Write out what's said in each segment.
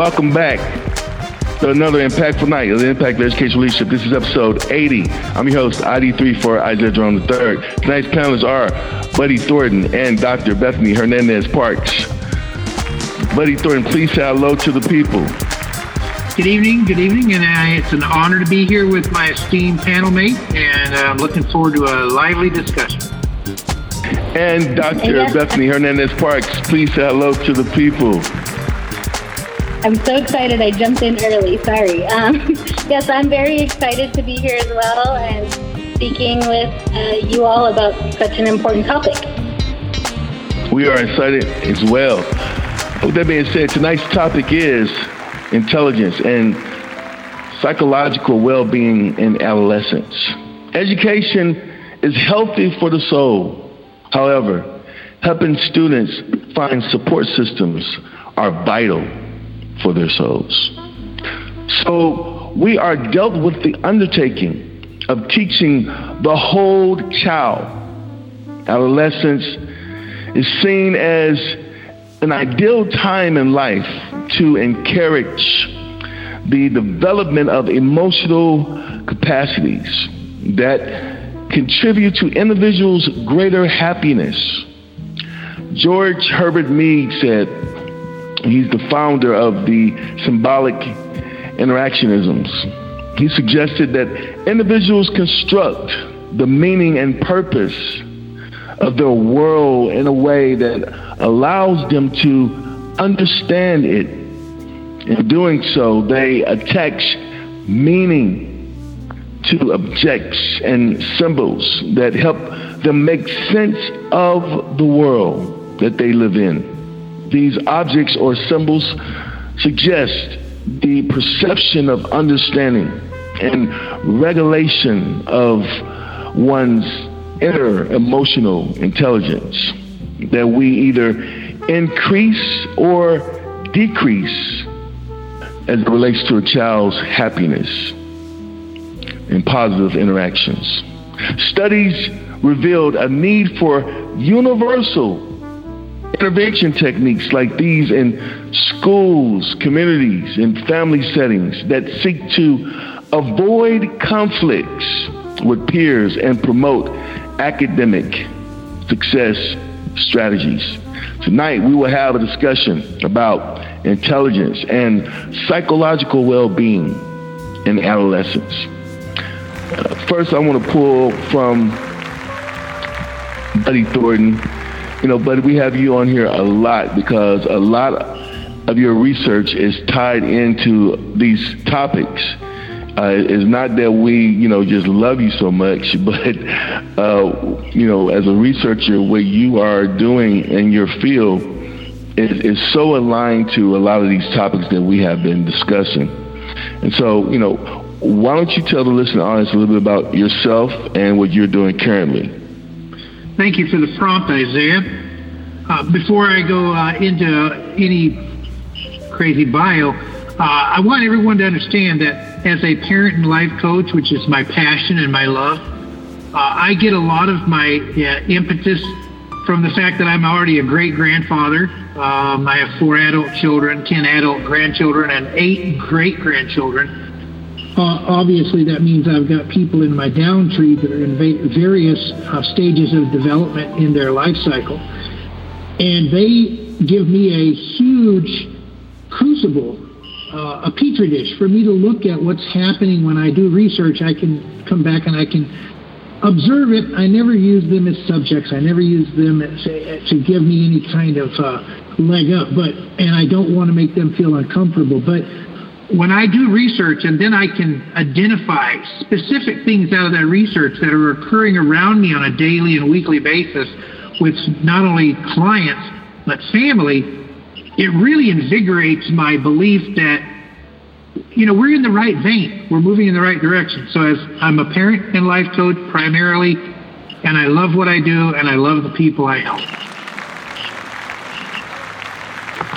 Welcome back to another impactful night of the Impact of Education Leadership. This is episode 80. I'm your host, ID3 for Isaiah Jerome III. Tonight's panelists are Buddy Thornton and Dr. Bethany Hernandez Parks. Buddy Thornton, please say hello to the people. Good evening, good evening, and uh, it's an honor to be here with my esteemed panel mate, and I'm uh, looking forward to a lively discussion. And Dr. Yes. Bethany Hernandez Parks, please say hello to the people. I'm so excited I jumped in early. Sorry. Um, yes, I'm very excited to be here as well and speaking with uh, you all about such an important topic. We are excited as well. With that being said, tonight's topic is intelligence and psychological well being in adolescence. Education is healthy for the soul. However, helping students find support systems are vital for their souls. So we are dealt with the undertaking of teaching the whole child. Adolescence is seen as an ideal time in life to encourage the development of emotional capacities that contribute to individuals' greater happiness. George Herbert Mead said, He's the founder of the symbolic interactionisms. He suggested that individuals construct the meaning and purpose of their world in a way that allows them to understand it. In doing so, they attach meaning to objects and symbols that help them make sense of the world that they live in. These objects or symbols suggest the perception of understanding and regulation of one's inner emotional intelligence that we either increase or decrease as it relates to a child's happiness and positive interactions. Studies revealed a need for universal intervention techniques like these in schools, communities, and family settings that seek to avoid conflicts with peers and promote academic success strategies. Tonight, we will have a discussion about intelligence and psychological well being in adolescence. Uh, first, I want to pull from Buddy Thornton you know, but we have you on here a lot because a lot of your research is tied into these topics. Uh, it's not that we, you know, just love you so much, but, uh, you know, as a researcher, what you are doing in your field is, is so aligned to a lot of these topics that we have been discussing. And so, you know, why don't you tell the listening audience a little bit about yourself and what you're doing currently? Thank you for the prompt, Isaiah. Uh, before I go uh, into any crazy bio, uh, I want everyone to understand that as a parent and life coach, which is my passion and my love, uh, I get a lot of my impetus from the fact that I'm already a great grandfather. Um, I have four adult children, 10 adult grandchildren, and eight great grandchildren uh, obviously that means I've got people in my down tree that are in va- various uh, stages of development in their life cycle. And they give me a huge crucible, uh, a petri dish for me to look at what's happening when I do research. I can come back and I can observe it. I never use them as subjects. I never use them as, to give me any kind of uh, leg up. But and I don't want to make them feel uncomfortable. But when I do research and then I can identify specific things out of that research that are occurring around me on a daily and weekly basis with not only clients but family, it really invigorates my belief that you know we're in the right vein, we're moving in the right direction. So as I'm a parent and life coach primarily, and I love what I do and I love the people I help.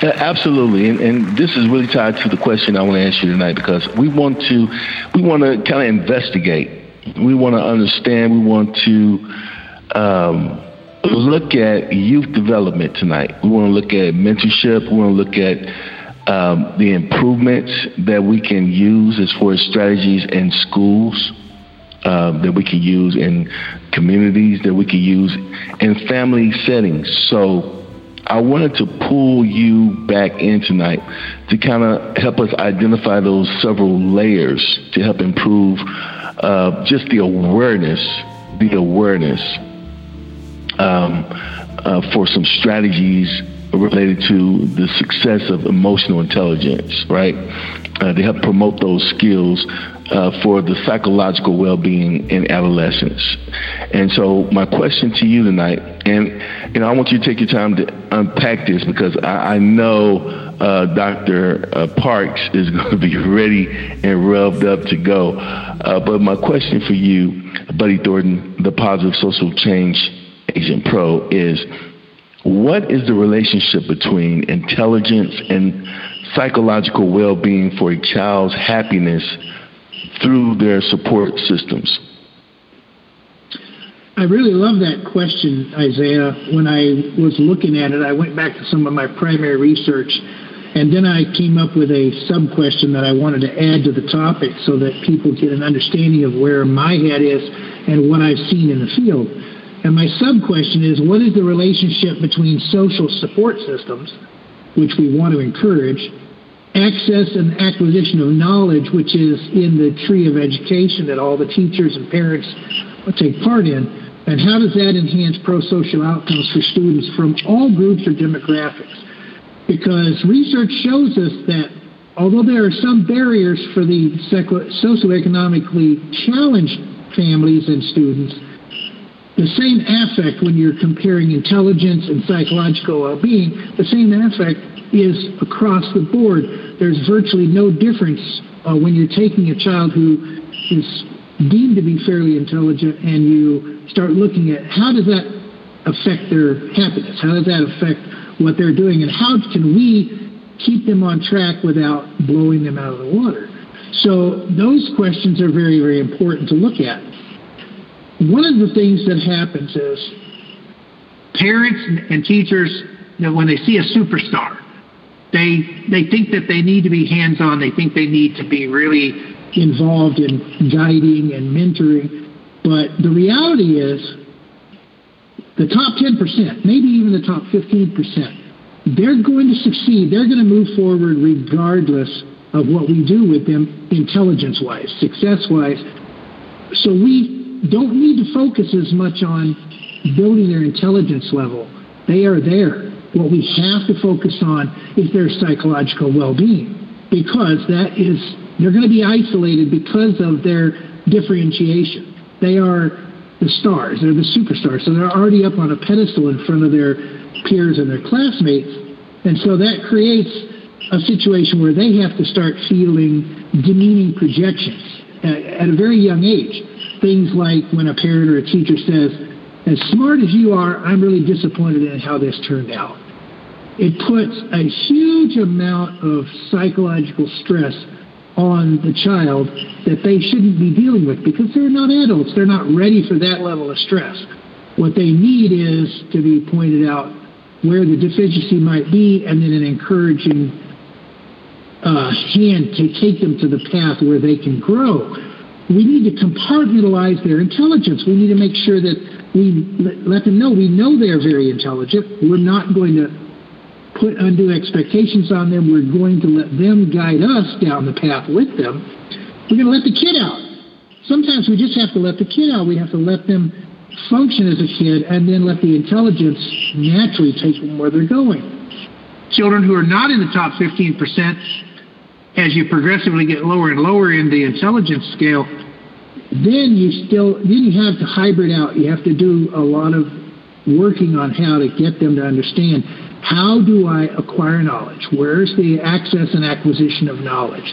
Absolutely, and, and this is really tied to the question I want to ask you tonight because we want to we want to kind of investigate. We want to understand. We want to um, look at youth development tonight. We want to look at mentorship. We want to look at um, the improvements that we can use as far as strategies in schools, uh, that we can use in communities, that we can use in family settings. So I wanted to pull you back in tonight to kind of help us identify those several layers to help improve uh, just the awareness, the awareness um, uh, for some strategies related to the success of emotional intelligence, right? Uh, to help promote those skills uh, for the psychological well-being in adolescents. And so, my question to you tonight, and you know, I want you to take your time to unpack this because I, I know uh, Dr. Uh, Parks is going to be ready and revved up to go. Uh, but my question for you, Buddy Thornton, the Positive Social Change Agent Pro, is what is the relationship between intelligence and psychological well-being for a child's happiness through their support systems? I really love that question, Isaiah. When I was looking at it, I went back to some of my primary research, and then I came up with a sub question that I wanted to add to the topic so that people get an understanding of where my head is and what I've seen in the field. And my sub question is what is the relationship between social support systems, which we want to encourage, access and acquisition of knowledge, which is in the tree of education that all the teachers and parents take part in, and how does that enhance pro-social outcomes for students from all groups or demographics? Because research shows us that although there are some barriers for the socioeconomically challenged families and students, the same affect when you're comparing intelligence and psychological well-being, the same affect is across the board. There's virtually no difference uh, when you're taking a child who is deemed to be fairly intelligent and you start looking at how does that affect their happiness? How does that affect what they're doing? And how can we keep them on track without blowing them out of the water? So those questions are very, very important to look at. One of the things that happens is parents and teachers, you know, when they see a superstar, they they think that they need to be hands-on. They think they need to be really involved in guiding and mentoring. But the reality is, the top 10%, maybe even the top 15%, they're going to succeed. They're going to move forward regardless of what we do with them intelligence-wise, success-wise. So we don't need to focus as much on building their intelligence level. They are there. What we have to focus on is their psychological well-being because that is they're going to be isolated because of their differentiation. They are the stars, they're the superstars. So they're already up on a pedestal in front of their peers and their classmates. And so that creates a situation where they have to start feeling demeaning projections at, a very young age. Things like when a parent or a teacher says, as smart as you are, I'm really disappointed in how this turned out it puts a huge amount of psychological stress on the child that they shouldn't be dealing with because they're not adults. They're not ready for that level of stress. What they need is to be pointed out where the deficiency might be and then an encouraging uh, hand to take them to the path where they can grow. We need to compartmentalize their intelligence. We need to make sure that we let them know we know they're very intelligent. We're not going to put undue expectations on them. We're going to let them guide us down the path with them. We're going to let the kid out. Sometimes we just have to let the kid out. We have to let them function as a kid and then let the intelligence naturally take them where they're going. Children who are not in the top 15%, as you progressively get lower and lower in the intelligence scale, then you still then you have to hybrid out. You have to do a lot of working on how to get them to understand how do I acquire knowledge? Where's the access and acquisition of knowledge?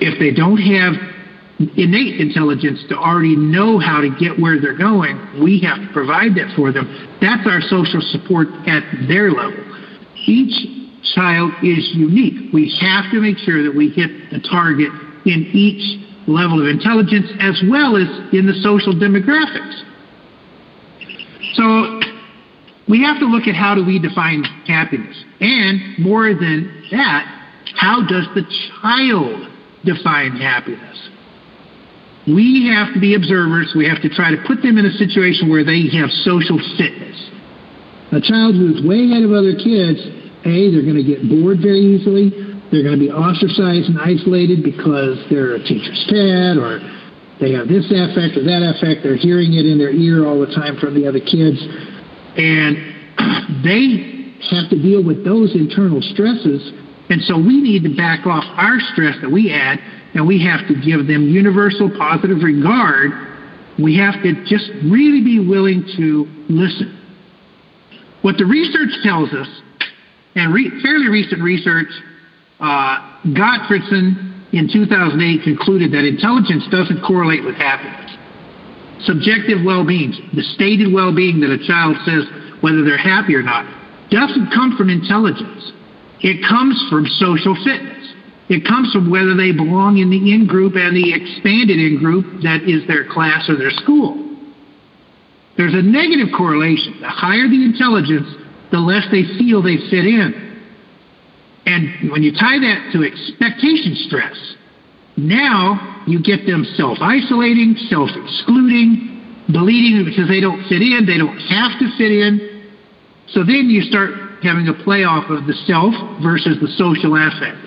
If they don't have innate intelligence to already know how to get where they're going, we have to provide that for them. That's our social support at their level. Each child is unique. We have to make sure that we hit the target in each level of intelligence as well as in the social demographics. So we have to look at how do we define happiness. And more than that, How does the child define happiness? We have to be observers. We have to try to put them in a situation where they have social fitness. A child who's way ahead of other kids, A, they're going to get bored very easily. They're going to be ostracized and isolated because they're a teacher's pet or they have this affect or that affect. They're hearing it in their ear all the time from the other kids. And they have to deal with those internal stresses. And so we need to back off our stress that we add and we have to give them universal positive regard. We have to just really be willing to listen. What the research tells us, and re- fairly recent research, uh, Gottfredson in 2008 concluded that intelligence doesn't correlate with happiness. Subjective well-being, the stated well-being that a child says whether they're happy or not, doesn't come from intelligence. It comes from social fitness. It comes from whether they belong in the in-group and the expanded in-group that is their class or their school. There's a negative correlation. The higher the intelligence, the less they feel they fit in. And when you tie that to expectation stress, now you get them self isolating, self excluding, believing because they don't fit in, they don't have to fit in. So then you start having a playoff of the self versus the social aspect.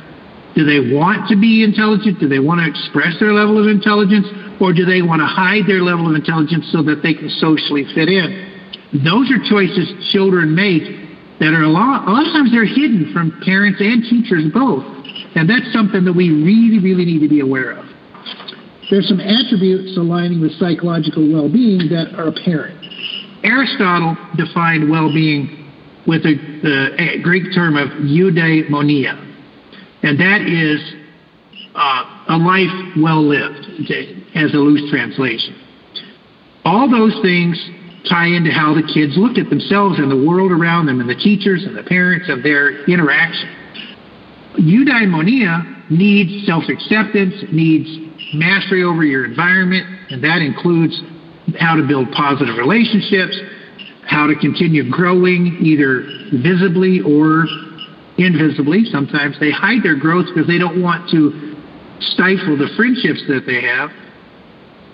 Do they want to be intelligent? Do they want to express their level of intelligence? Or do they want to hide their level of intelligence so that they can socially fit in? Those are choices children make that are a lot, a lot of times they're hidden from parents and teachers both. And that's something that we really, really need to be aware of. There's some attributes aligning with psychological well-being that are apparent. Aristotle defined well-being with a, the Greek term of eudaimonia, and that is uh, a life well lived, as a loose translation. All those things tie into how the kids look at themselves and the world around them and the teachers and the parents of their interaction. Eudaimonia needs self-acceptance, needs mastery over your environment, and that includes how to build positive relationships, how to continue growing either visibly or invisibly. Sometimes they hide their growth because they don't want to stifle the friendships that they have.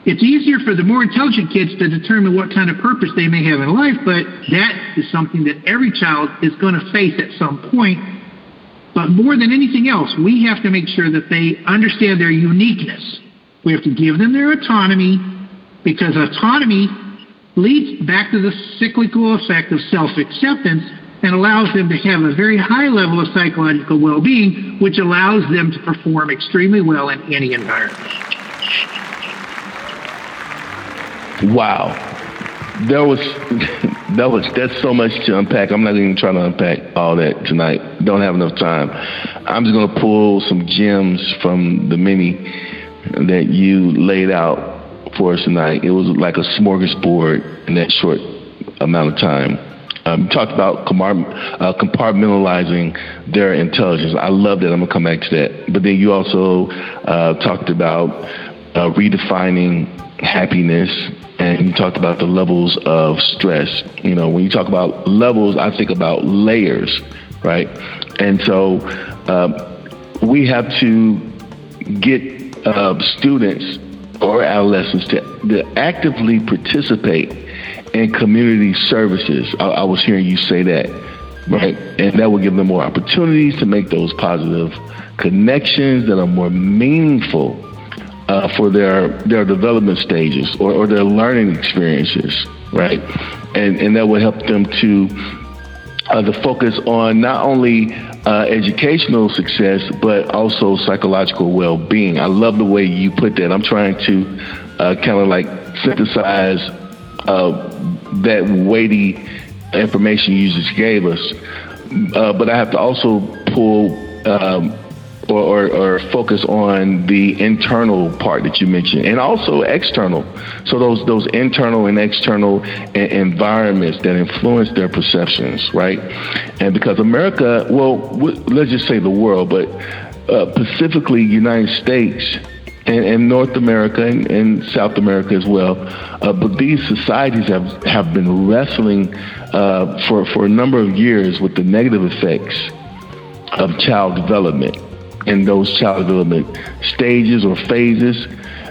It's easier for the more intelligent kids to determine what kind of purpose they may have in life, but that is something that every child is going to face at some point. But more than anything else, we have to make sure that they understand their uniqueness. We have to give them their autonomy because autonomy leads back to the cyclical effect of self acceptance and allows them to have a very high level of psychological well being, which allows them to perform extremely well in any environment. Wow. There was that was that's so much to unpack. I'm not even trying to unpack all that tonight. Don't have enough time. I'm just gonna pull some gems from the many that you laid out for us tonight. It was like a smorgasbord in that short amount of time. Um, you talked about uh, compartmentalizing their intelligence. I love that. I'm gonna come back to that. But then you also uh, talked about uh, redefining happiness and you talked about the levels of stress. You know, when you talk about levels, I think about layers, right? And so um, we have to get uh, students or adolescents to, to, actively participate in community services. I, I was hearing you say that, right? And that will give them more opportunities to make those positive connections that are more meaningful uh, for their their development stages or, or their learning experiences, right? And and that would help them to uh, to focus on not only uh, educational success but also psychological well-being. I love the way you put that. I'm trying to uh, kind of like synthesize uh, that weighty information you just gave us, uh, but I have to also pull. Um, or, or, or, focus on the internal part that you mentioned and also external. So those those internal and external environments that influence their perceptions right? And because america well let's just say the world but uh, specifically united states and, and north america and, and, south america as well uh, but these societies have have been wrestling uh, for for a number of years with the negative effects of child development in those child development stages or phases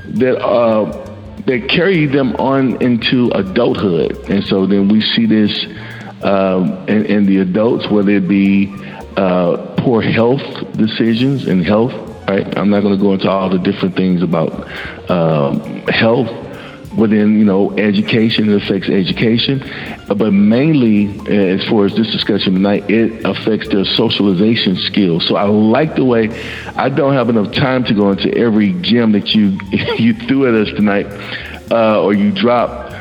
that uh, that carry them on into adulthood. And so then we see this um, in, in, the adults, whether it be uh, poor health decisions and health. Right, I'm not going to go into all the different things about um, health within you know education it affects education. But mainly as far as this discussion tonight it affects their socialization skills. So i like the way i don't have enough time to go into every gem that you you threw at us tonight uh, or you dropped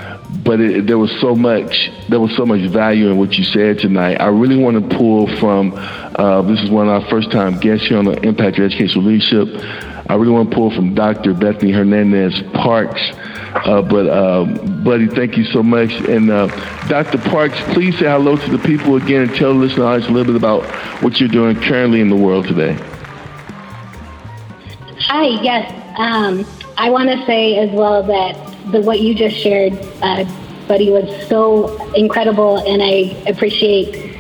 but it, there was so much there was so much value in what you said tonight i really want to pull from uh, this is one of our first time guests here on the impact of educational leadership i really want to pull from dr bethany hernandez parks uh, but, um, buddy, thank you so much. And uh, Dr. Parks, please say hello to the people again and tell the listeners a little bit about what you're doing currently in the world today. Hi, yes. Um, I want to say as well that the what you just shared, uh, Buddy, was so incredible, and I appreciate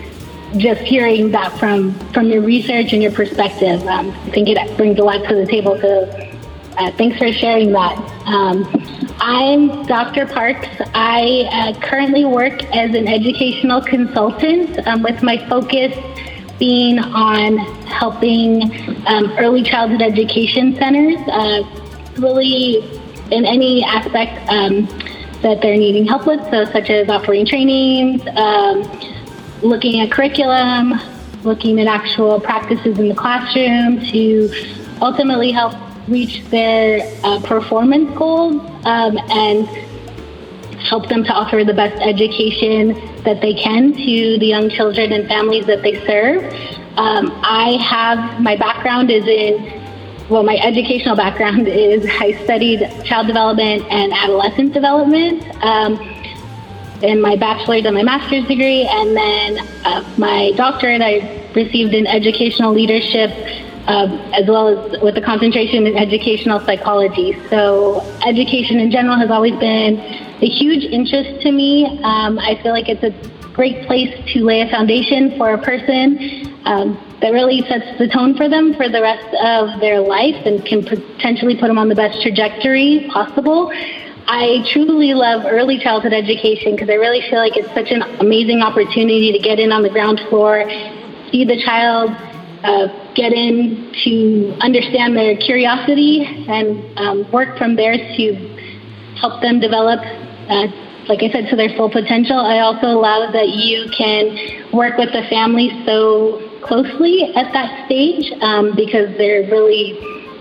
just hearing that from from your research and your perspective. Um, I think it brings a lot to the table. So, uh, thanks for sharing that. Um, I'm Dr. Parks. I uh, currently work as an educational consultant um, with my focus being on helping um, early childhood education centers, uh, really in any aspect um, that they're needing help with, so such as offering trainings, um, looking at curriculum, looking at actual practices in the classroom to ultimately help reach their uh, performance goals um, and help them to offer the best education that they can to the young children and families that they serve. Um, I have my background is in well, my educational background is I studied child development and adolescent development. Um, in my bachelor's and my master's degree, and then uh, my doctorate I received in educational leadership um, as well as with the concentration in educational psychology. So, education in general has always been a huge interest to me. Um, I feel like it's a great place to lay a foundation for a person um, that really sets the tone for them for the rest of their life and can potentially put them on the best trajectory possible. I truly love early childhood education because I really feel like it's such an amazing opportunity to get in on the ground floor, see the child uh, get in to understand their curiosity and um, work from there to help them develop, uh, like I said, to their full potential. I also love that you can work with the family so closely at that stage um, because they're really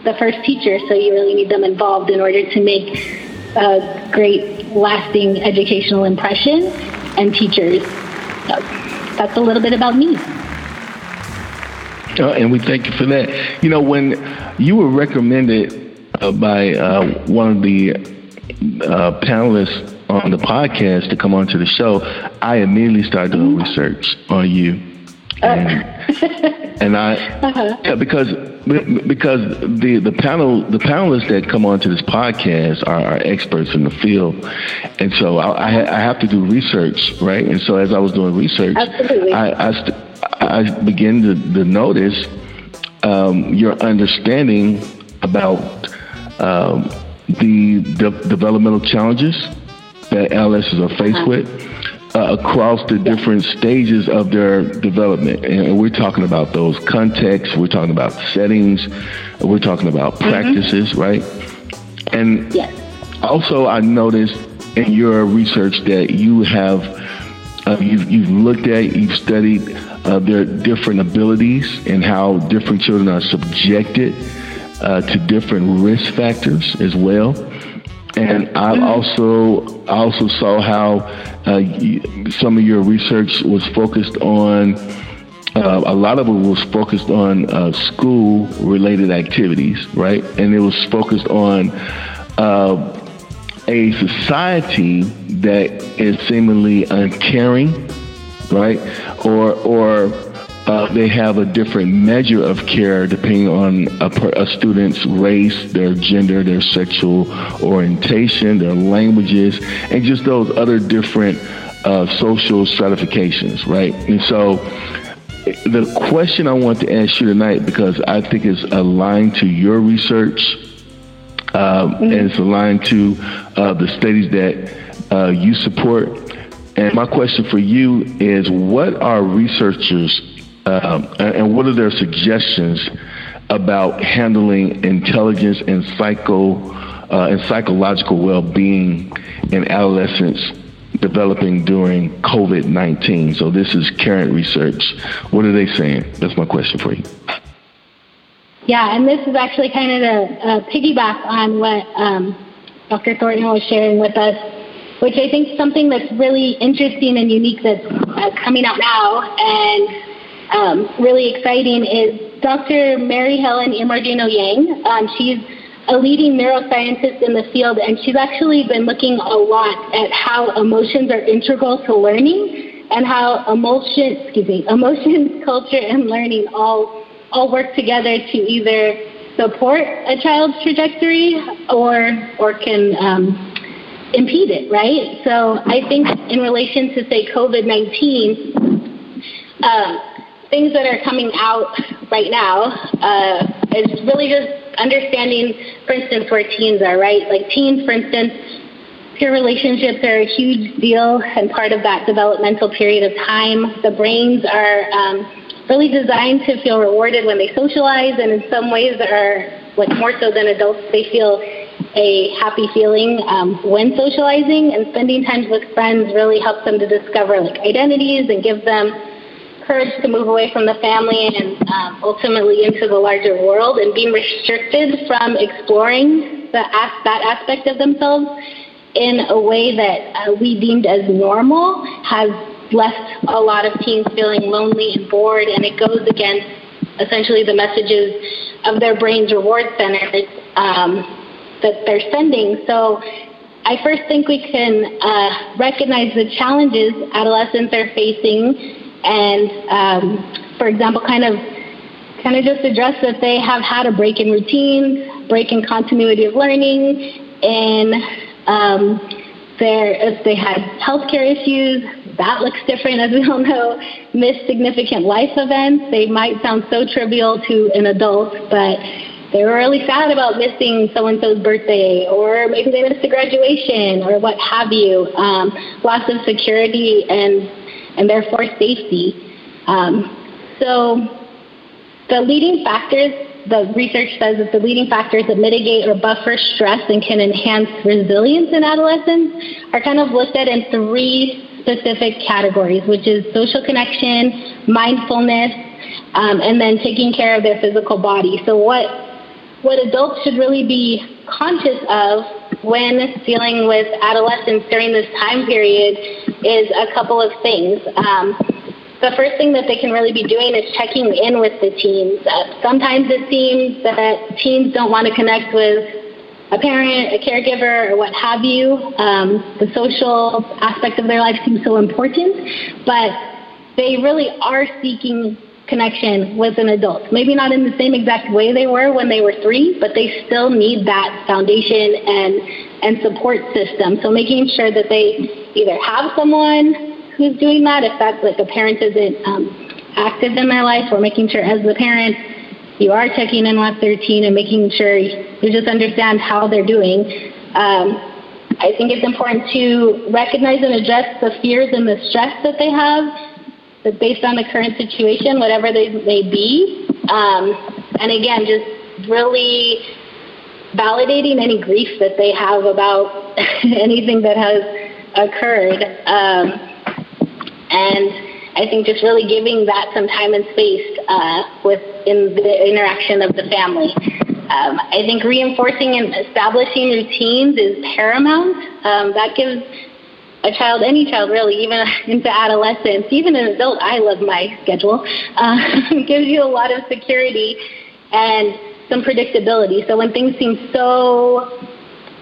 the first teacher, so you really need them involved in order to make a great, lasting educational impression and teachers. So that's a little bit about me. Uh, and we thank you for that. You know, when you were recommended uh, by uh, one of the uh, panelists on the podcast to come onto the show, I immediately started doing research on you. Oh. And, and I, uh-huh. yeah, because because the, the panel the panelists that come onto this podcast are, are experts in the field, and so I, I, I have to do research, right? And so as I was doing research, Absolutely. I I, st- I begin to, to notice um, your understanding about um, the de- developmental challenges that LSs are faced uh-huh. with uh, across the different stages of their development. And we're talking about those contexts, we're talking about settings, we're talking about mm-hmm. practices, right? And yes. also, I noticed in your research that you have uh, you've, you've looked at, you've studied uh, their different abilities and how different children are subjected uh, to different risk factors as well. And I also also saw how uh, some of your research was focused on. Uh, a lot of it was focused on uh, school-related activities, right? And it was focused on uh, a society that is seemingly uncaring, right? Or or uh, they have a different measure of care depending on a, a, student's race, their gender, their sexual orientation, their languages, and just those other different uh, social stratifications, right? And so the question I want to ask you tonight, because I think it's aligned to your research um, mm-hmm. and it's aligned to uh, the studies that uh, you support. And my question for you is what are researchers um, and what are their suggestions about handling intelligence and psycho uh, and psychological well-being in adolescents developing during COVID 19. So, this is current research. What are they saying? That's my question for you. Yeah, and this is actually kind of a, piggyback on what um, Dr. Thornton was sharing with us, which I think is something that's really interesting and unique that's uh, coming out now and um, really exciting is Dr. Mary Helen Immordino Yang. Um, she's a leading neuroscientist in the field, and she's actually been looking a lot at how emotions are integral to learning and how emotion, excuse me, emotions, culture, and learning all all work together to either support a child's trajectory or or can um, impede it, right? So I think in relation to say COVID nineteen. Uh, things that are coming out right now uh, is really just understanding, for instance, where teens are, right? Like teens, for instance, peer relationships are a huge deal and part of that developmental period of time. The brains are um, really designed to feel rewarded when they socialize, and in some ways are like more so than adults, they feel a happy feeling um, when socializing and spending time with friends really helps them to discover like identities and give them courage to move away from the family and um, ultimately into the larger world and being restricted from exploring the, that aspect of themselves in a way that uh, we deemed as normal has left a lot of teens feeling lonely and bored, and it goes against essentially the messages of their brain's reward centers um, that they're sending. So I first think we can uh, recognize the challenges adolescents are facing and um, for example, kind of kind of just address that they have had a break in routine, break in continuity of learning, and um, their, if they had healthcare issues, that looks different, as we all know. Missed significant life events, they might sound so trivial to an adult, but they were really sad about missing so and so's birthday, or maybe they missed a graduation, or what have you. Um, loss of security and and therefore safety. Um, so the leading factors, the research says that the leading factors that mitigate or buffer stress and can enhance resilience in adolescents are kind of looked at in three specific categories, which is social connection, mindfulness, um, and then taking care of their physical body. So what what adults should really be conscious of when dealing with adolescents during this time period is a couple of things. Um, the first thing that they can really be doing is checking in with the teens. Uh, sometimes it seems that teens don't want to connect with a parent, a caregiver, or what have you. Um, the social aspect of their life seems so important, but they really are seeking connection with an adult. Maybe not in the same exact way they were when they were three, but they still need that foundation and and support system. So making sure that they either have someone who's doing that, if that's like a parent isn't um, active in their life, or making sure as the parent you are checking in with their teen and making sure you just understand how they're doing. Um, I think it's important to recognize and address the fears and the stress that they have based on the current situation, whatever they may be. Um, and again, just really validating any grief that they have about anything that has occurred. Um, and I think just really giving that some time and space uh, within the interaction of the family. Um, I think reinforcing and establishing routines is paramount. Um, that gives a child, any child really, even into adolescence, even an adult, I love my schedule, uh, gives you a lot of security and some predictability. So when things seem so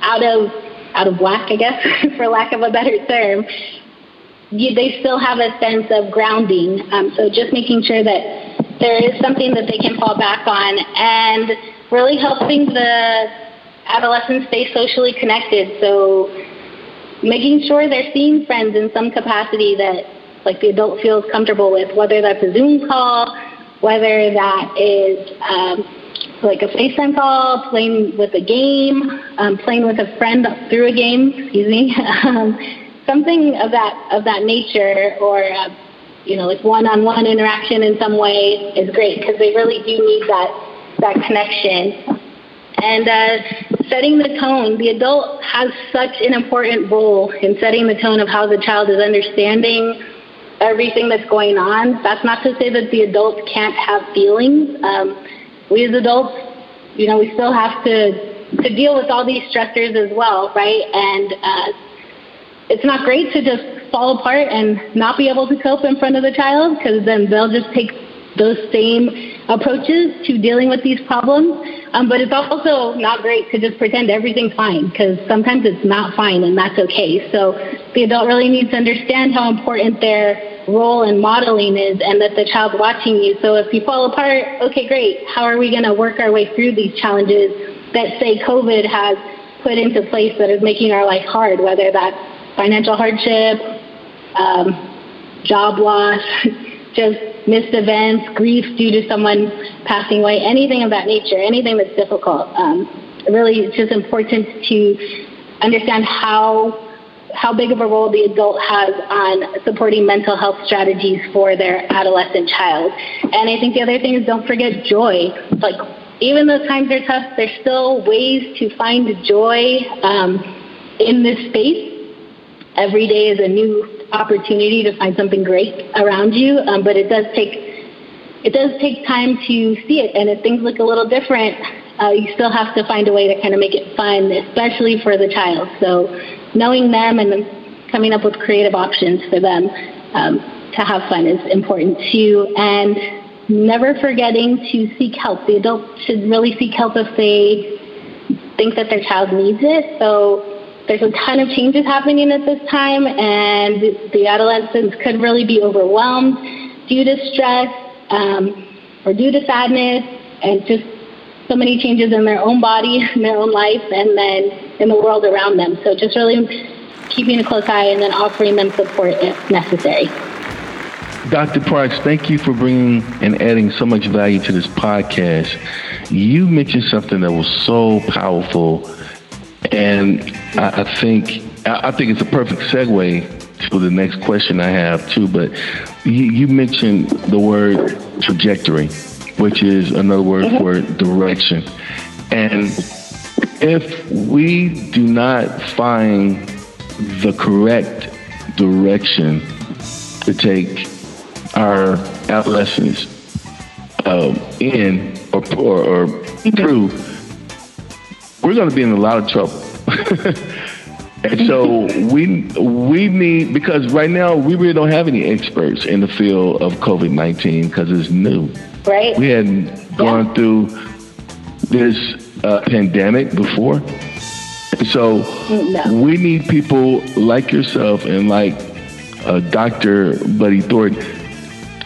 out of out of whack, I guess, for lack of a better term, you, they still have a sense of grounding. Um, so just making sure that there is something that they can fall back on and really helping the adolescents stay socially connected. So making sure they're seeing friends in some capacity that like the adult feels comfortable with, whether that's a Zoom call, whether that is um, like a FaceTime call, playing with a game, um, playing with a friend through a game, excuse me, um, something of that of that nature, or uh, you know, like one-on-one interaction in some way is great because they really do need that that connection. And uh, setting the tone, the adult has such an important role in setting the tone of how the child is understanding everything that's going on. That's not to say that the adults can't have feelings. Um, we as adults, you know, we still have to to deal with all these stressors as well, right? And uh, it's not great to just fall apart and not be able to cope in front of the child because then they'll just take those same approaches to dealing with these problems. Um, but it's also not great to just pretend everything's fine because sometimes it's not fine and that's okay. So the adult really needs to understand how important their role in modeling is and that the child's watching you. So if you fall apart, okay, great. How are we going to work our way through these challenges that, say, COVID has put into place that is making our life hard, whether that's financial hardship, um, job loss, just missed events, grief due to someone passing away, anything of that nature, anything that's difficult. Um, really, it's just important to understand how how big of a role the adult has on supporting mental health strategies for their adolescent child. And I think the other thing is don't forget joy. Like even though times are tough, there's still ways to find joy um, in this space. Every day is a new opportunity to find something great around you, um, but it does take it does take time to see it. And if things look a little different, uh, you still have to find a way to kind of make it fun, especially for the child. So knowing them and coming up with creative options for them um, to have fun is important too. And never forgetting to seek help. The adult should really seek help if they think that their child needs it. So there's a ton of changes happening at this time, and the adolescents could really be overwhelmed due to stress um, or due to sadness and just so many changes in their own body, in their own life, and then in the world around them. So just really keeping a close eye and then offering them support if necessary. Dr. Parks, thank you for bringing and adding so much value to this podcast. You mentioned something that was so powerful and I, I think I think it's a perfect segue to the next question I have too. But you, you mentioned the word trajectory, which is another word mm-hmm. for direction. And if we do not find the correct direction to take our adolescents um, in or, or, or mm-hmm. through, we're going to be in a lot of trouble. and so we we need because right now we really don't have any experts in the field of COVID nineteen because it's new. Right. We hadn't gone yeah. through this uh, pandemic before, so no. we need people like yourself and like uh, Dr. Buddy Thornton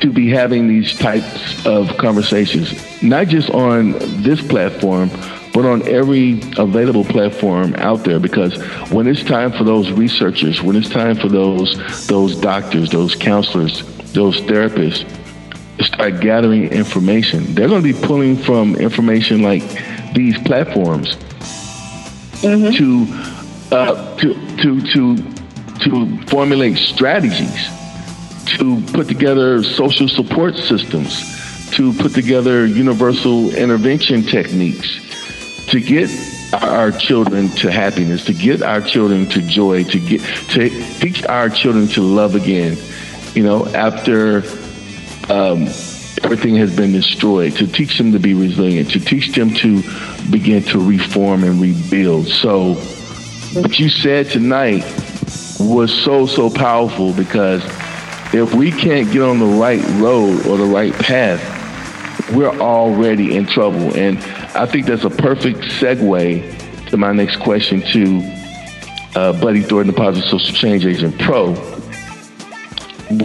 to be having these types of conversations, not just on this platform, but on every available platform out there because when it's time for those researchers, when it's time for those those doctors, those counselors, those therapists to start gathering information, they're going to be pulling from information like these platforms mm-hmm. to uh, to to to to formulate strategies, to put together social support systems, to put together universal intervention techniques to get our children to happiness, to get our children to joy, to get to teach our children to love again. You know, after um, everything has been destroyed, to teach them to be resilient, to teach them to begin to reform and rebuild. So, what you said tonight was so so powerful because if we can't get on the right road or the right path, we're already in trouble. And I think that's a perfect segue to my next question to uh, Buddy Thornton, the Positive Social Change Agent Pro.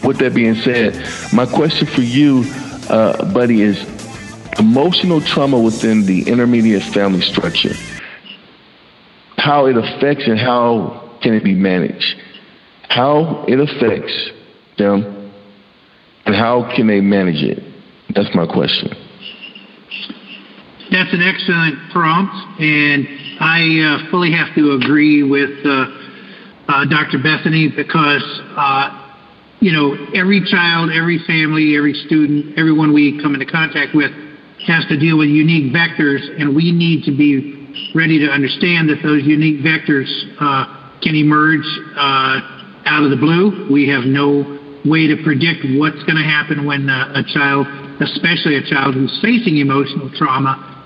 With that being said, my question for you, uh, Buddy, is emotional trauma within the intermediate family structure. How it affects and how can it be managed? How it affects them and how can they manage it? That's my question. That's an excellent prompt, and I uh, fully have to agree with uh, uh, Dr. Bethany because, uh, you know, every child, every family, every student, everyone we come into contact with has to deal with unique vectors, and we need to be ready to understand that those unique vectors uh, can emerge uh, out of the blue. We have no way to predict what's going to happen when a child, especially a child who's facing emotional trauma,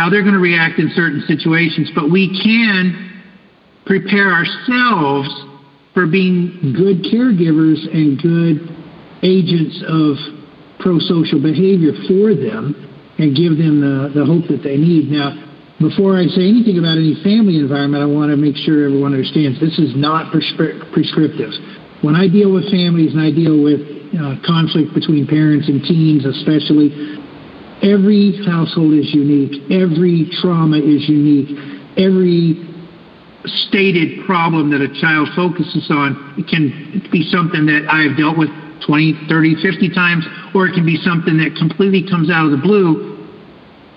how they're going to react in certain situations. But we can prepare ourselves for being good caregivers and good agents of pro-social behavior for them and give them the, the hope that they need. Now, before I say anything about any family environment, I want to make sure everyone understands this is not prescri- prescriptive. When I deal with families and I deal with uh, conflict between parents and teens, especially, every household is unique. Every trauma is unique. Every stated problem that a child focuses on can be something that I've dealt with 20, 30, 50 times, or it can be something that completely comes out of the blue.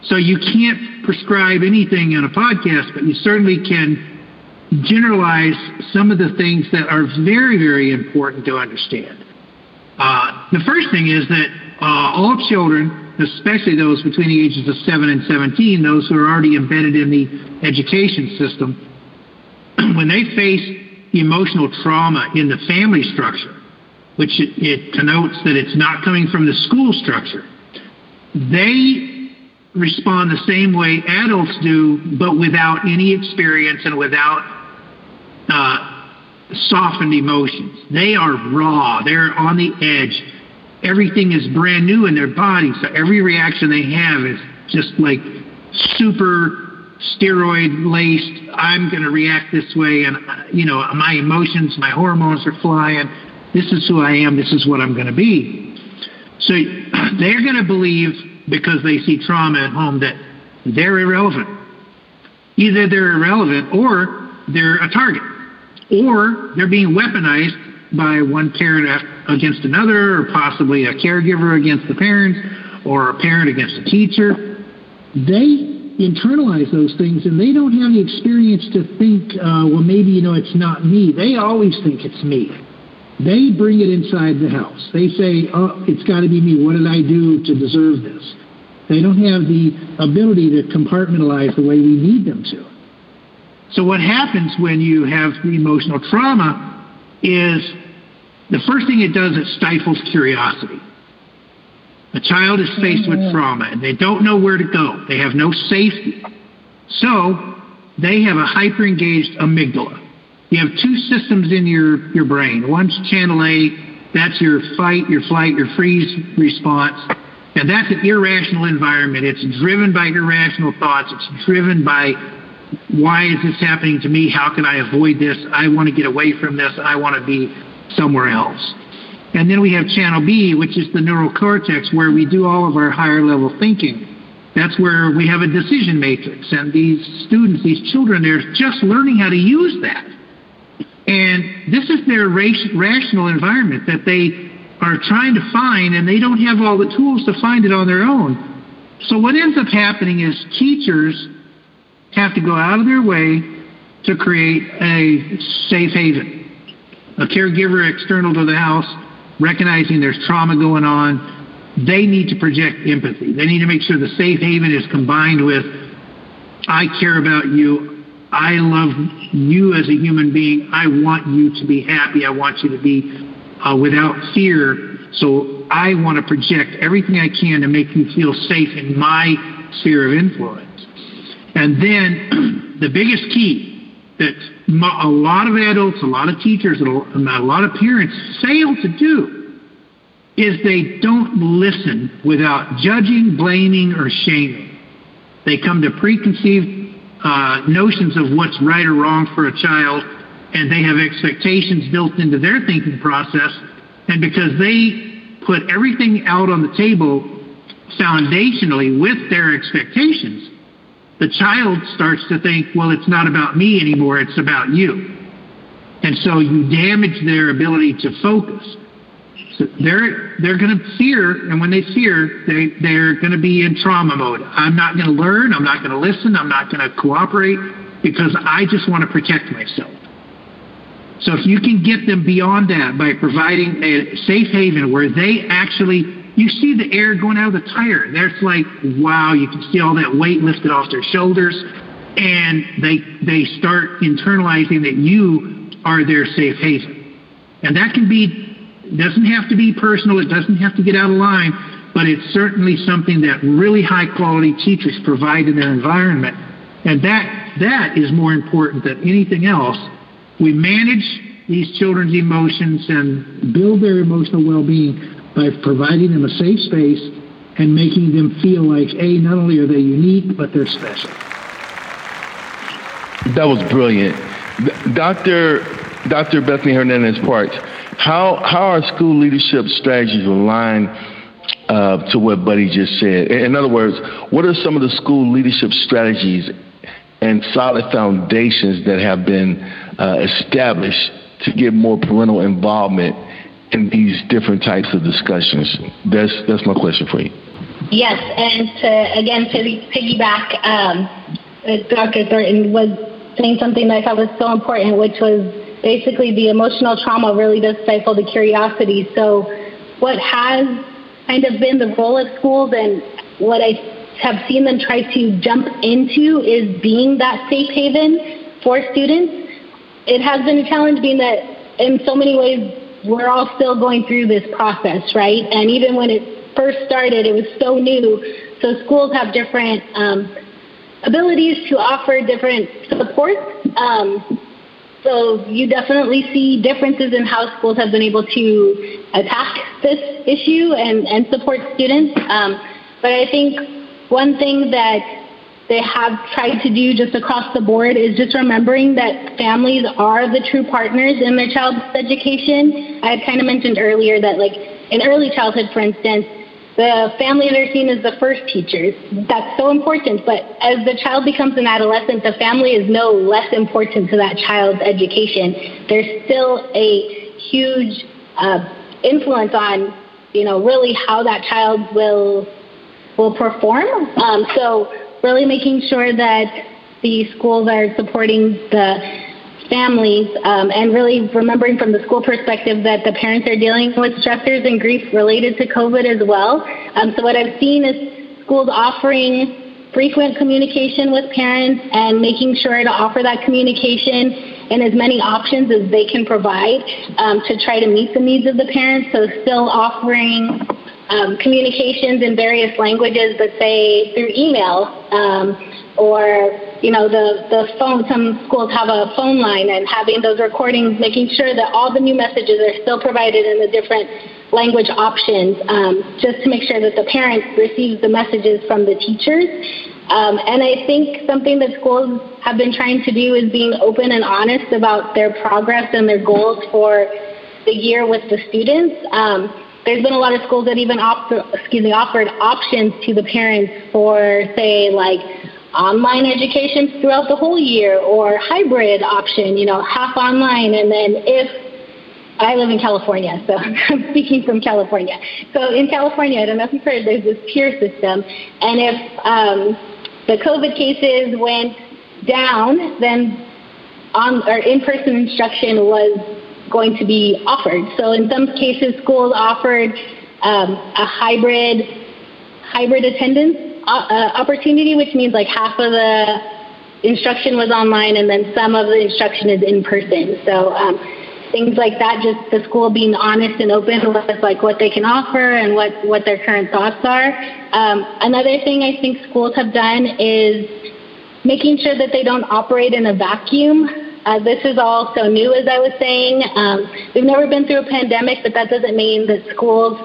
So you can't prescribe anything in a podcast, but you certainly can generalize some of the things that are very, very important to understand. Uh, the first thing is that uh, all children, especially those between the ages of 7 and 17, those who are already embedded in the education system, when they face emotional trauma in the family structure, which it, it connotes that it's not coming from the school structure, they respond the same way adults do, but without any experience and without uh, softened emotions. They are raw. They're on the edge. Everything is brand new in their body, so every reaction they have is just like super steroid laced. I'm going to react this way, and uh, you know my emotions, my hormones are flying. This is who I am. This is what I'm going to be. So they're going to believe because they see trauma at home that they're irrelevant. Either they're irrelevant or they're a target or they're being weaponized by one parent against another, or possibly a caregiver against the parent, or a parent against a teacher. They internalize those things and they don't have the experience to think, uh, well, maybe, you know, it's not me. They always think it's me. They bring it inside the house. They say, oh, it's got to be me. What did I do to deserve this? They don't have the ability to compartmentalize the way we need them to. So what happens when you have the emotional trauma is the first thing it does, it stifles curiosity. A child is faced with mm-hmm. trauma and they don't know where to go. They have no safety. So they have a hyper-engaged amygdala. You have two systems in your, your brain. One's channel A, that's your fight, your flight, your freeze response. And that's an irrational environment. It's driven by irrational thoughts. It's driven by why is this happening to me? How can I avoid this? I want to get away from this. I want to be somewhere else. And then we have channel B, which is the neural cortex, where we do all of our higher level thinking. That's where we have a decision matrix. And these students, these children, they're just learning how to use that. And this is their rational environment that they are trying to find, and they don't have all the tools to find it on their own. So what ends up happening is teachers have to go out of their way to create a safe haven. A caregiver external to the house, recognizing there's trauma going on, they need to project empathy. They need to make sure the safe haven is combined with, I care about you. I love you as a human being. I want you to be happy. I want you to be uh, without fear. So I want to project everything I can to make you feel safe in my sphere of influence. And then the biggest key that a lot of adults, a lot of teachers, and a lot of parents fail to do is they don't listen without judging, blaming, or shaming. They come to preconceived uh, notions of what's right or wrong for a child, and they have expectations built into their thinking process. And because they put everything out on the table foundationally with their expectations, the child starts to think, well, it's not about me anymore, it's about you. And so you damage their ability to focus. So they're they're going to fear, and when they fear, they they're going to be in trauma mode. I'm not going to learn. I'm not going to listen. I'm not going to cooperate because I just want to protect myself. So if you can get them beyond that by providing a safe haven where they actually, you see the air going out of the tire. There's like, wow, you can see all that weight lifted off their shoulders, and they they start internalizing that you are their safe haven, and that can be doesn't have to be personal. It doesn't have to get out of line, but it's certainly something that really high quality teachers provide in their environment, and that that is more important than anything else. We manage these children's emotions and build their emotional well-being by providing them a safe space and making them feel like a not only are they unique but they're special. That was brilliant, Doctor Dr. Bethany Hernandez Parks. How how are school leadership strategies aligned uh, to what Buddy just said? In other words, what are some of the school leadership strategies and solid foundations that have been uh, established to get more parental involvement in these different types of discussions? That's that's my question for you. Yes, and to again to piggyback, um, Dr. Thornton was saying something that I thought was so important, which was basically the emotional trauma really does stifle the curiosity. So, what has kind of been the role of schools and what I have seen them try to jump into is being that safe haven for students. It has been a challenge being that in so many ways we're all still going through this process, right? And even when it first started, it was so new. So schools have different um, abilities to offer different support. Um, so you definitely see differences in how schools have been able to attack this issue and, and support students. Um, but I think one thing that they have tried to do just across the board is just remembering that families are the true partners in their child's education. I had kind of mentioned earlier that, like, in early childhood, for instance, the family are seen as the first teachers. That's so important. But as the child becomes an adolescent, the family is no less important to that child's education. There's still a huge uh, influence on, you know, really how that child will will perform. Um, so really making sure that the schools are supporting the families um, and really remembering from the school perspective that the parents are dealing with stressors and grief related to COVID as well. Um, so what I've seen is schools offering frequent communication with parents and making sure to offer that communication in as many options as they can provide um, to try to meet the needs of the parents. So still offering um, communications in various languages, but say through email um, or you know the the phone. Some schools have a phone line, and having those recordings, making sure that all the new messages are still provided in the different language options, um, just to make sure that the parents receive the messages from the teachers. Um, and I think something that schools have been trying to do is being open and honest about their progress and their goals for the year with the students. Um, there's been a lot of schools that even offer, excuse me, offered options to the parents for, say, like online education throughout the whole year or hybrid option, you know, half online and then if I live in California, so I'm speaking from California. So in California, I don't know if you've heard, there's this tier system, and if um, the COVID cases went down, then on or in-person instruction was going to be offered. So in some cases, schools offered um, a hybrid hybrid attendance uh, uh, opportunity, which means like half of the instruction was online and then some of the instruction is in person. So um, things like that, just the school being honest and open with like what they can offer and what, what their current thoughts are. Um, another thing I think schools have done is making sure that they don't operate in a vacuum. Uh, this is all so new, as I was saying. Um, we've never been through a pandemic, but that doesn't mean that schools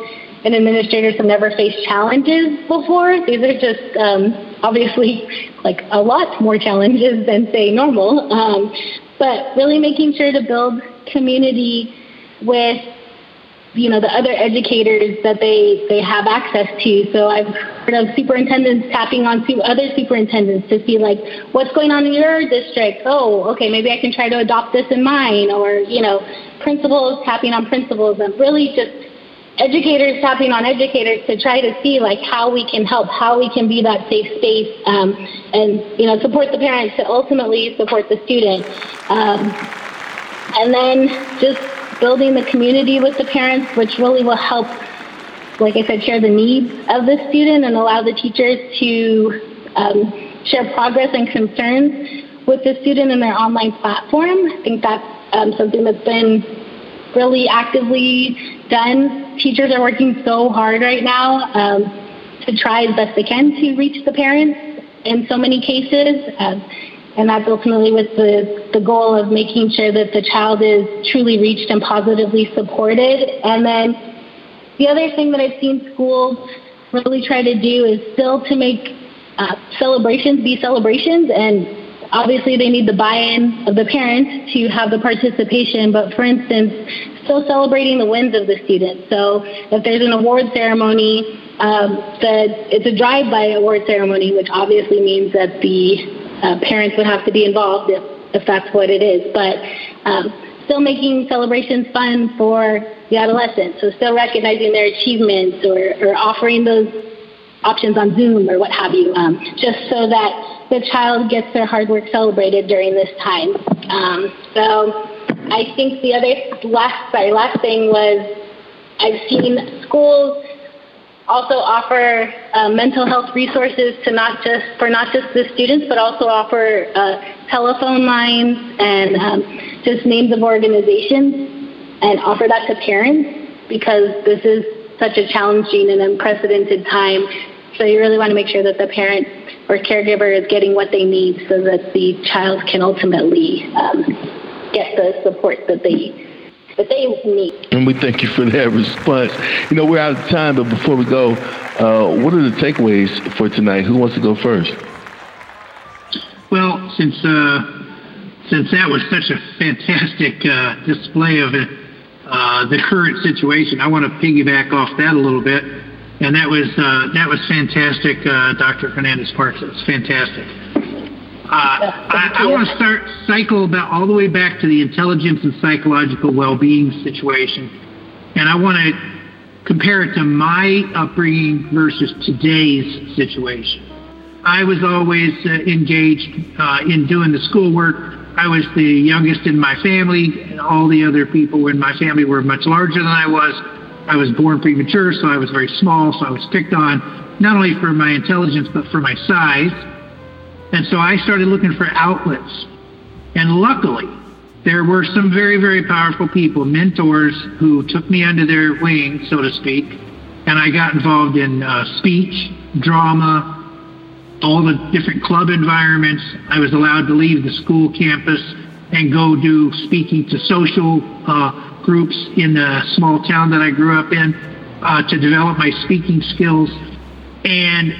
and administrators have never faced challenges before. These are just um, obviously like a lot more challenges than, say, normal. Um, but really making sure to build community with you know the other educators that they they have access to. So i've heard of superintendents tapping on to other superintendents to see like what's going on in your district? Oh okay maybe i can try to adopt this in mine. Or you know principals tapping on principals and really just educators tapping on educators to try to see like how we can help, how we can be that safe space, um, and you know support the parents to ultimately support the student, um, and then just building the community with the parents, which really will help, like I said, share the needs of the student and allow the teachers to um, share progress and concerns with the student in their online platform. I think that's um, something that's been really actively done. Teachers are working so hard right now um, to try as best they can to reach the parents in so many cases. And that's ultimately with the, the goal of making sure that the child is truly reached and positively supported. And then the other thing that I've seen schools really try to do is still to make uh, celebrations be celebrations. And obviously they need the buy-in of the parents to have the participation. But for instance still celebrating the wins of the students so if there's an award ceremony um, the, it's a drive-by award ceremony which obviously means that the uh, parents would have to be involved if, if that's what it is but um, still making celebrations fun for the adolescents so still recognizing their achievements or, or offering those options on Zoom or what have you, um, just so that the child gets their hard work celebrated during this time. Um, so I think the other last sorry last thing was I've seen schools also offer uh, mental health resources to not just for not just the students, but also offer uh, telephone lines and um, just names of organizations and offer that to parents because this is such a challenging and unprecedented time. So you really want to make sure that the parent or caregiver is getting what they need so that the child can ultimately um, get the support that they that they need. And we thank you for that response. You know, we're out of time, but before we go, uh, what are the takeaways for tonight? Who wants to go first? Well, since uh, since that was such a fantastic uh, display of it, uh, the current situation, I want to piggyback off that a little bit. And that was uh, that was fantastic, uh, Dr. Fernandez Parks. It was fantastic. Uh, I, I want to start cycle about all the way back to the intelligence and psychological well-being situation, and I want to compare it to my upbringing versus today's situation. I was always uh, engaged uh, in doing the schoolwork. I was the youngest in my family, and all the other people in my family were much larger than I was. I was born premature, so I was very small, so I was picked on not only for my intelligence but for my size. And so I started looking for outlets. And luckily, there were some very, very powerful people, mentors, who took me under their wing, so to speak. And I got involved in uh, speech, drama, all the different club environments. I was allowed to leave the school campus and go do speaking to social uh, groups in the small town that I grew up in uh, to develop my speaking skills. And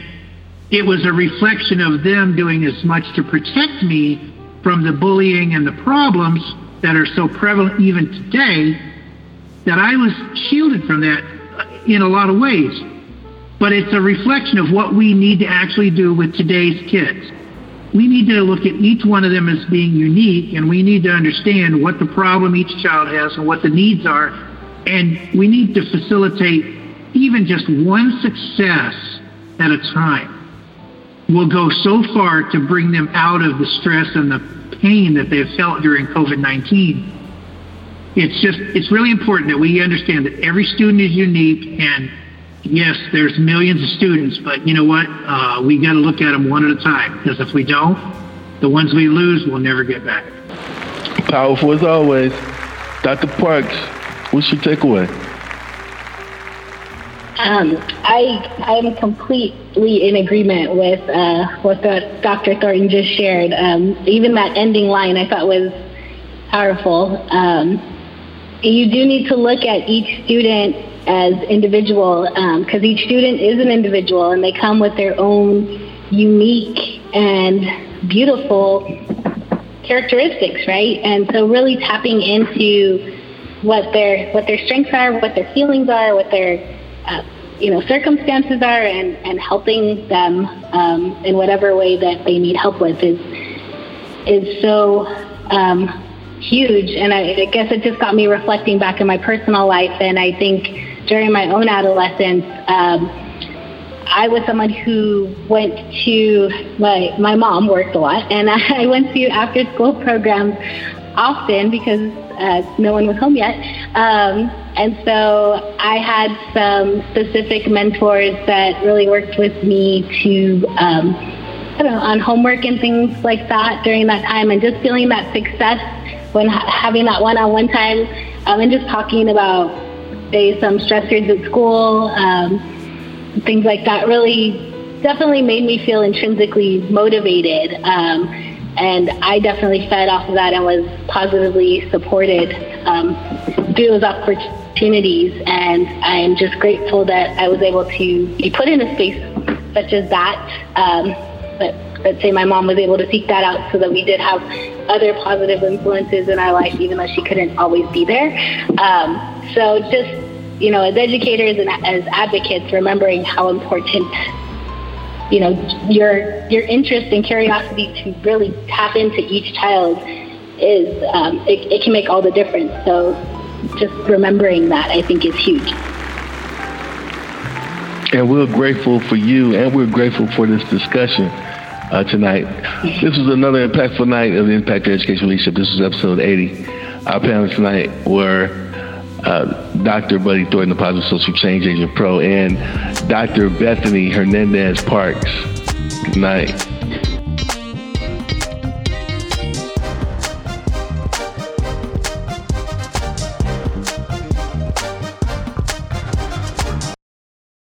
it was a reflection of them doing as much to protect me from the bullying and the problems that are so prevalent even today that I was shielded from that in a lot of ways. But it's a reflection of what we need to actually do with today's kids we need to look at each one of them as being unique and we need to understand what the problem each child has and what the needs are. And we need to facilitate even just one success at a time will go so far to bring them out of the stress and the pain that they've felt during COVID 19. It's just, it's really important that we understand that every student is unique and yes, there's millions of students, but you know what? Uh, we got to look at them one at a time because if we don't, the ones we lose we'll never get back. Powerful as always. Dr. Parks, what's your takeaway? Um, I I'm completely in agreement with uh, what Dr. Thornton just shared. Um, even that ending line I thought was powerful. Um, you do need to look at each student as individual because um, each student is an individual and they come with their own unique and beautiful characteristics, right? And so really tapping into what their what their strengths are, what their feelings are, what their uh, you know circumstances are, and and helping them um, in whatever way that they need help with is is so um, huge. And I, I guess it just got me reflecting back in my personal life, and I think during my own adolescence, um, I was someone who went to my my mom worked a lot, and I went to after school programs often because uh, no one was home yet. Um, and so I had some specific mentors that really worked with me to, um, I don't know, on homework and things like that during that time, and just feeling that success when ha- having that one-on-one time, um, and just talking about say some stressors at school, um, things like that. Really, definitely made me feel intrinsically motivated. Um, and I definitely fed off of that and was positively supported um, through those opportunities. And I am just grateful that I was able to be put in a space such as that. Um, but let's say my mom was able to seek that out so that we did have other positive influences in our life, even though she couldn't always be there. Um, so just you know, as educators and as advocates, remembering how important you know, your your interest and curiosity to really tap into each child is um, it, it can make all the difference. So just remembering that I think is huge. And we're grateful for you, and we're grateful for this discussion uh, tonight. This was another impactful night of the Impact Education Leadership. This was episode 80. Our panelists tonight were uh, Dr. Buddy Thornton, the Positive Social Change Agent Pro, and Dr. Bethany Hernandez Parks. Good night.